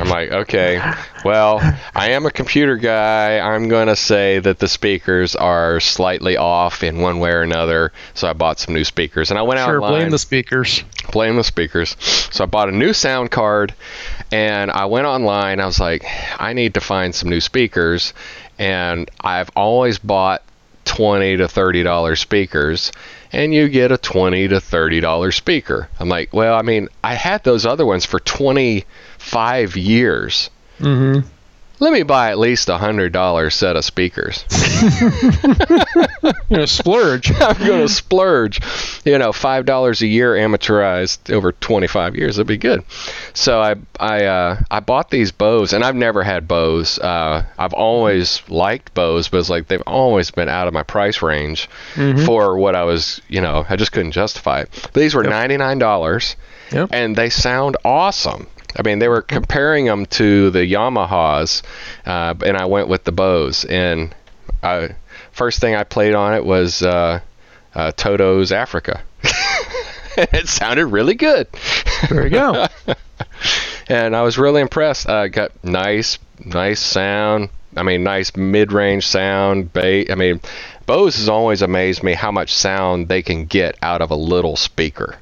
I'm like, okay, well, I am a computer guy. I'm going to say that the speakers are slightly off in one way or another. So I bought some new speakers. And I went out. Sure, blame the speakers. blame the speakers. So I bought a new sound card and I went online. I was like, I need to find some new speakers. And I've always bought 20 to 30 dollar speakers and you get a 20 to 30 dollar speaker. I'm like, well, I mean, I had those other ones for 25 years. Mm-hmm. Let me buy at least a hundred dollar set of speakers. You know, splurge. I'm going to splurge, you know, five dollars a year amateurized over 25 years. It'd be good. So I I uh, I bought these Bose, and I've never had Bose. Uh, I've always liked Bose, but it's like they've always been out of my price range for what I was, you know, I just couldn't justify it. But these were 99 dollars, Yep. and they sound awesome. I mean, they were comparing them to the Yamahas, uh, and I went with the Bose. And I, first thing I played on it was uh, uh, Toto's Africa. it sounded really good. There you go. and I was really impressed. Uh, got nice, nice sound. I mean, nice mid-range sound. I mean, Bose has always amazed me how much sound they can get out of a little speaker.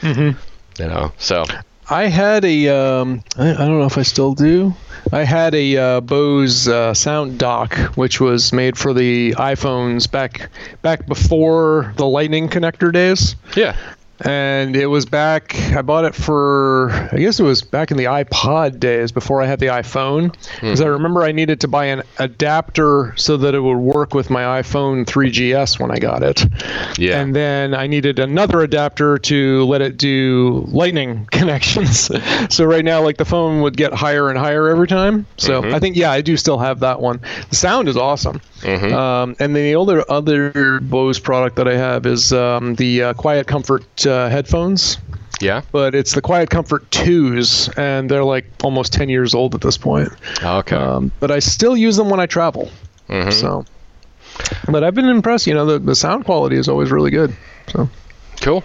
Mhm. You know, so I had a, um, I, I don't know if I still do. I had a uh, Bose uh, sound dock, which was made for the iPhones back back before the Lightning connector days. yeah, and it was back i bought it for i guess it was back in the ipod days before i had the iphone. Because i remember i needed to buy an adapter so that it would work with my iphone 3gs when i got it. Yeah. and then i needed another adapter to let it do lightning connections. So right now like the phone would get higher and higher every time. So i think yeah i do still have that one. The sound is awesome. Um, and then the other other Bose product that I have is um, the uh, Quiet Comfort uh, headphones, yeah. but it's the Quiet Comfort twos, and they're like almost 10 years old at this point. Okay. Um, but I still use them when I travel. Mhm. So, but I've been impressed. You know, the, the sound quality is always really good. So, Cool.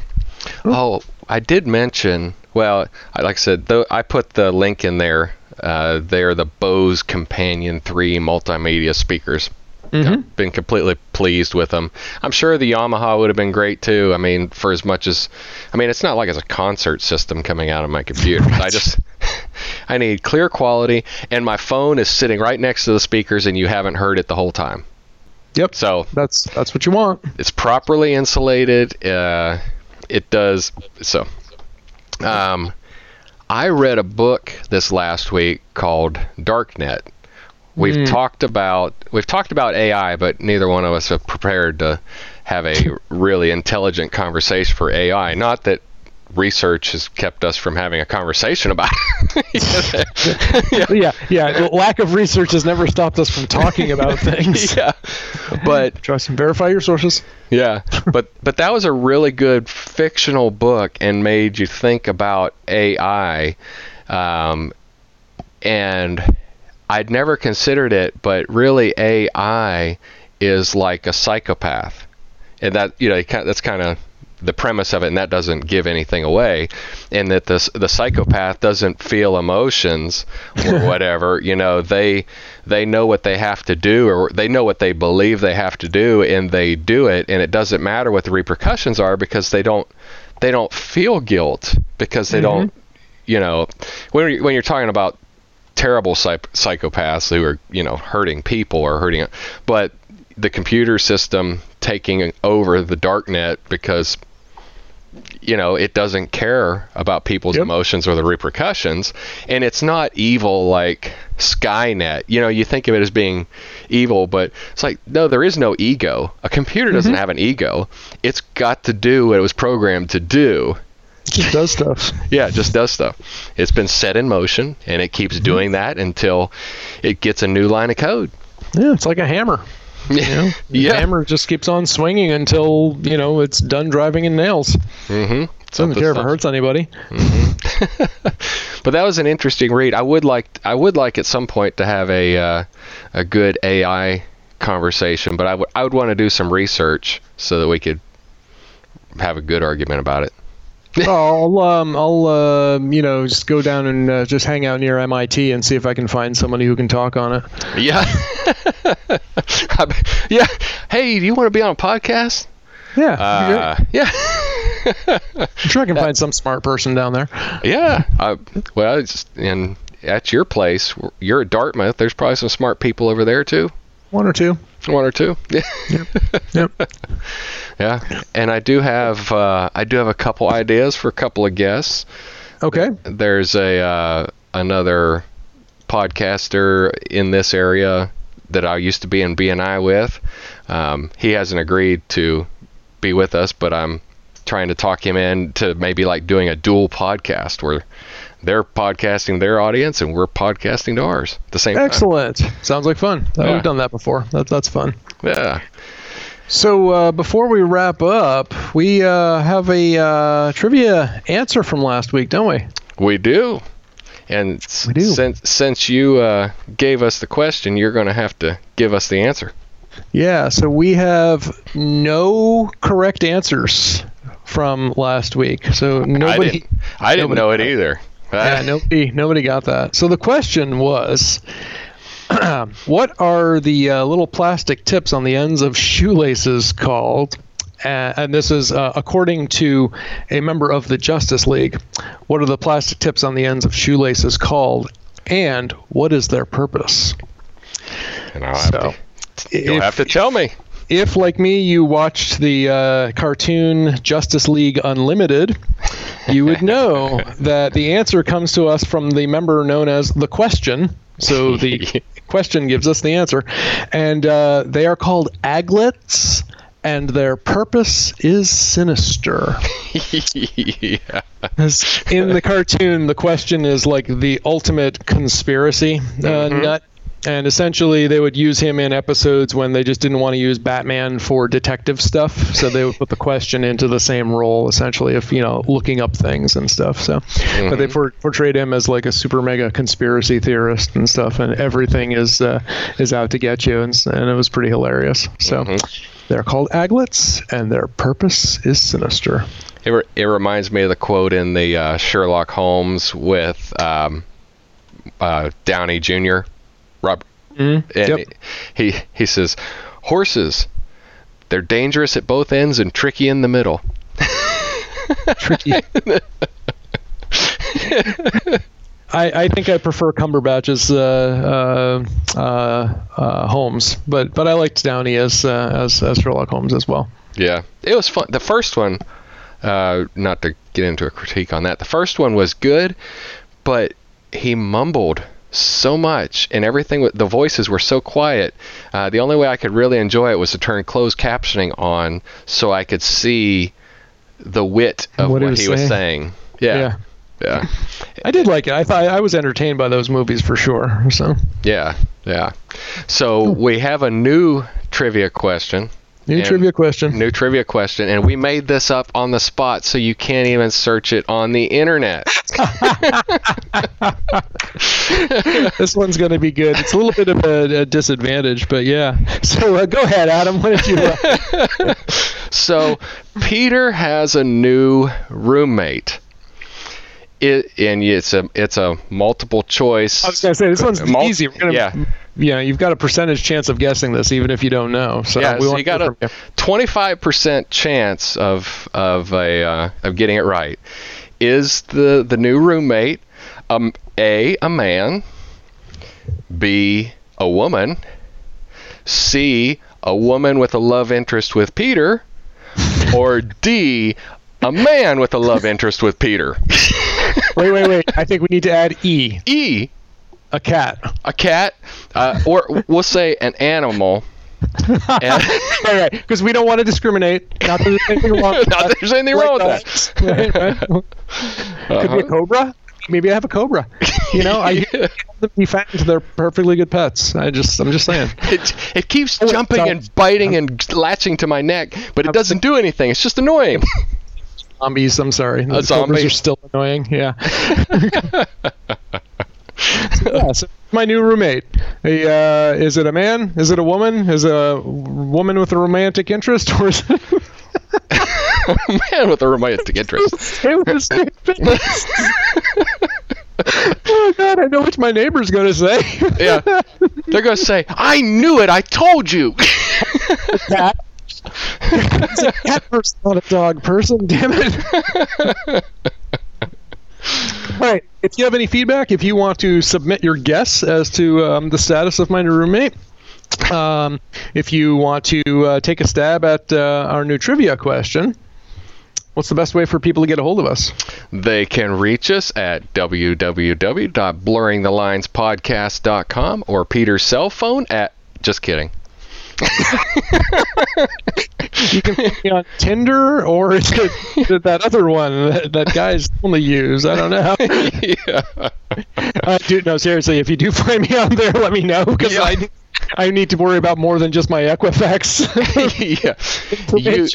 Oh, I did mention. Well, I- like I said, though I put the link in there. Uh, they're the Bose Companion 3 multimedia speakers. I've been completely pleased with them. I'm sure the Yamaha would have been great too. I mean, for as much as, I mean, it's not like it's a concert system coming out of my computer. I just, I need clear quality, and my phone is sitting right next to the speakers, and you haven't heard it the whole time. yep, So that's that's what you want. it's properly insulated. Uh, it does so. Um, I read a book this last week called Darknet. We've talked about we've talked about AI, but neither one of us have prepared to have a really intelligent conversation for AI. Not that research has kept us from having a conversation about it. yeah, yeah. Lack of research has never stopped us from talking about things. yeah, but Trust and verify your sources. Yeah, but but that was a really good fictional book and made you think about AI, um, and I'd never considered it, but really AI is like a psychopath, and that you know that's kind of the premise of it, and that doesn't give anything away, and that the the psychopath doesn't feel emotions or whatever. you know, they they know what they have to do, or they know what they believe they have to do, and they do it, and it doesn't matter what the repercussions are because they don't they don't feel guilt because they don't mm-hmm. you know when you're, when you're talking about terrible psych- psychopaths who are you know hurting people or hurting it. but the computer system taking over the dark net because you know, it doesn't care about people's Yep. emotions or the repercussions, and it's not evil like Skynet. You know, you think of it as being evil, but it's like no, there is no ego. A computer doesn't mm-hmm. have an ego. It's got to do what it was programmed to do. It just does stuff. Yeah, it just does stuff. It's been set in motion, and it keeps doing that until it gets a new line of code. Yeah, it's like a hammer. You know, the hammer just keeps on swinging until you know it's done driving in nails. Mm-hmm. Doesn't care if it hurts anybody. But that was an interesting read. I would like I would like at some point to have a uh, a good AI conversation, but I would I would want to do some research so that we could have a good argument about it. I'll um I'll uh, you know just go down and uh, just hang out near MIT and see if I can find somebody who can talk on it. Yeah. Yeah. Hey, do you want to be on a podcast? Yeah, that'd be great. Uh, yeah. I'm sure I can find some smart person down there. Yeah. I, well, it's and at your place, you're at Dartmouth. There's probably some smart people over there too. One or two. One or two. Yeah. Yep. yeah. And I do have uh, I do have a couple ideas for a couple of guests. Okay. There's a uh, another podcaster in this area that I used to be in BNI with. Um, he hasn't agreed to be with us, but I'm trying to talk him in to maybe like doing a dual podcast where they're podcasting their audience and we're podcasting to ours at the same Excellent. Sounds like fun. Yeah. We've done that before. That, that's fun. Yeah. So uh, before we wrap up, we uh, have a uh, trivia answer from last week, don't we? We do. And We do. since since you uh, gave us the question, you're going to have to give us the answer. Yeah. So we have no correct answers from last week. So I nobody. didn't, I didn't nobody- know it either. Yeah, nobody, nobody got that. So the question was, what are the uh, little plastic tips on the ends of shoelaces called? Uh, and this is uh, according to a member of the Justice League. What are the plastic tips on the ends of shoelaces called? And what is their purpose? And I'll have to, you'll if- have to tell me. If, like me, you watched the uh, cartoon Justice League Unlimited, you would know that the answer comes to us from the member known as the question. So the question gives us the answer. And uh, they are called aglets, and their purpose is sinister. yeah. in the cartoon, the question is like the ultimate conspiracy uh, nut. And essentially, they would use him in episodes when they just didn't want to use Batman for detective stuff. So they would put the question into the same role, essentially, of you know looking up things and stuff. So, but they por- portrayed him as like a super mega conspiracy theorist and stuff, and everything is uh, is out to get you, and, and it was pretty hilarious. So, they're called aglets, and their purpose is sinister. It, re- it reminds me of the quote in the uh, Sherlock Holmes with um, uh, Downey Jr. Rob, and Yep. he he says, "Horses, they're dangerous at both ends and tricky in the middle." tricky. I, I think I prefer Cumberbatch's uh, uh, uh, uh, Holmes, but but I liked Downey as uh, as as Sherlock Holmes as well. Yeah, it was fun. The first one, uh, not to get into a critique on that, the first one was good, but he mumbled so much, and everything. with The voices were so quiet. Uh, the only way I could really enjoy it was to turn closed captioning on, so I could see the wit of What what, he he was was saying. saying. Yeah, Yeah. yeah, I did like it. I thought I was entertained by those movies for sure. So yeah, yeah. So we have a new trivia question. New And- trivia question. New trivia question, and we made this up on the spot, so you can't even search it on the internet. this one's going to be good. It's a little bit of a, a disadvantage, but yeah. So uh, go ahead, Adam. What did you? Uh, So Peter has a new roommate. It and it's a it's a multiple choice. I was to say this one's easy. We're gonna, yeah. yeah. You've got a percentage chance of guessing this, even if you don't know. So yeah, we so you to got a twenty-five percent chance of of a uh, of getting it right. Is the the new roommate um a a man, b a woman, c a woman with a love interest with Peter, or d a man with a love interest with Peter. wait, wait, wait. I think we need to add E. E, A cat. a cat, uh, or we'll say an animal. And- All right, because we don't want to discriminate. Not that there's anything wrong. with Not that there's anything wrong with that. that. Right, right. Could be a cobra. Maybe I have a cobra. You know, I Yeah. be fangs. They're perfectly good pets. I just, I'm just saying. It, it keeps wait, jumping and biting and latching to my neck, but it doesn't do anything. It's just annoying. Zombies. I'm sorry. The zombie. Cobras are still annoying. Yeah. So, yeah. So my new roommate. A, uh, is it a man? Is it a woman? Is it a woman with a romantic interest, or is it? Man with a romantic interest. Say with the same face. oh God! I know what my neighbor's gonna say. Yeah. They're going to say, I knew it. I told you. cat. It's a cat person, not a dog person. Damn it. All right. If you have any feedback, if you want to submit your guess as to um, the status of my new roommate, um, if you want to uh, take a stab at uh, our new trivia question, what's the best way for people to get a hold of us? They can reach us at www.blurringthelinespodcast.com or Peter's cell phone at. Just kidding. You can find me on Tinder, or is it, that other one that, that guys only use? I don't know. yeah. Uh, dude, no, seriously, if you do find me on there, let me know because Yeah. I, I need to worry about more than just my Equifax. yeah. You,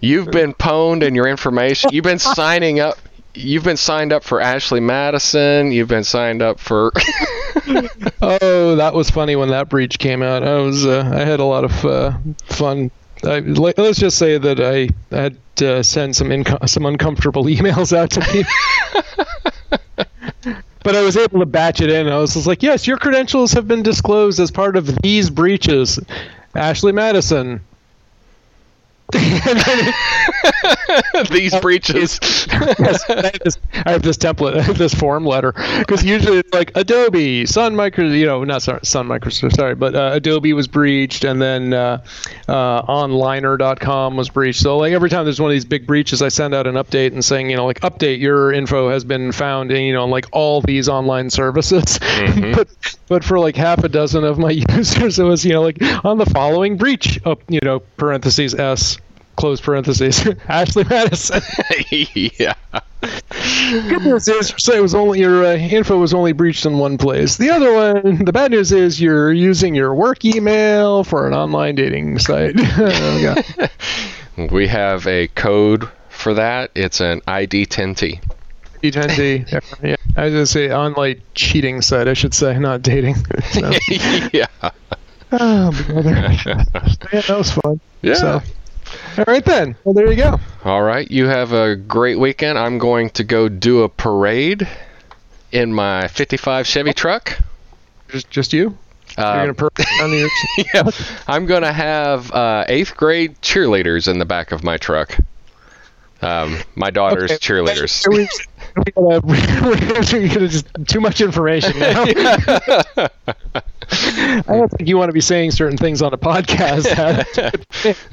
you've been pwned and your information. You've been signing up. You've been signed up for Ashley Madison. You've been signed up for. oh, that was funny when that breach came out. I was, uh, I had a lot of uh, fun. I, let, us just say that I had to send some inco- some uncomfortable emails out to people. But I was able to batch it in. I was just like, "Yes, your credentials have been disclosed as part of these breaches." Ashley Madison. these breaches. yes, I have this, I have this template, this form letter, because usually it's like Adobe, Sun Micro, you know, not Sun, Sun Microsoft, sorry, but uh, Adobe was breached, and then uh, uh, Onliner.com was breached. So like every time there's one of these big breaches, I send out an update and saying, you know, like update your info has been found in, you know, like all these online services. but but for like half a dozen of my users, it was, you know, like on the following breach, up, you know, parentheses S. Close parentheses. Ashley Madison. yeah. good news is so it was only your uh, info was only breached in one place. The other one, the bad news is you're using your work email for an online dating site. oh. We have a code for that. It's an ID10T. ID10T. Yeah, I was gonna say online cheating site. I should say, not dating. So, yeah. oh, brother. yeah, that was fun. Yeah. So, all right then. Well, there you go. All right. You have a great weekend. I'm going to go do a parade in my 55 Chevy truck. Just, just you. You're Uh, gonna perk on your. yeah, I'm going to have uh, eighth grade cheerleaders in the back of my truck. Um, my daughter's Okay. cheerleaders. We, we gotta, we're gonna just too much information now. I don't think you want to be saying certain things on a podcast.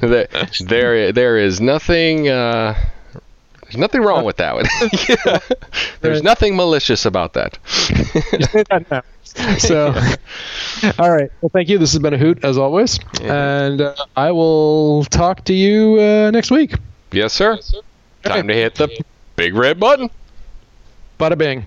there, there, there is nothing. Uh, there's nothing wrong with that one. Yeah. There's nothing malicious about that. You say that now. So, all right. Well, thank you. This has been a hoot as always, and uh, I will talk to you uh, next week. yes, sir. Time to hit the big red button. Bada bing.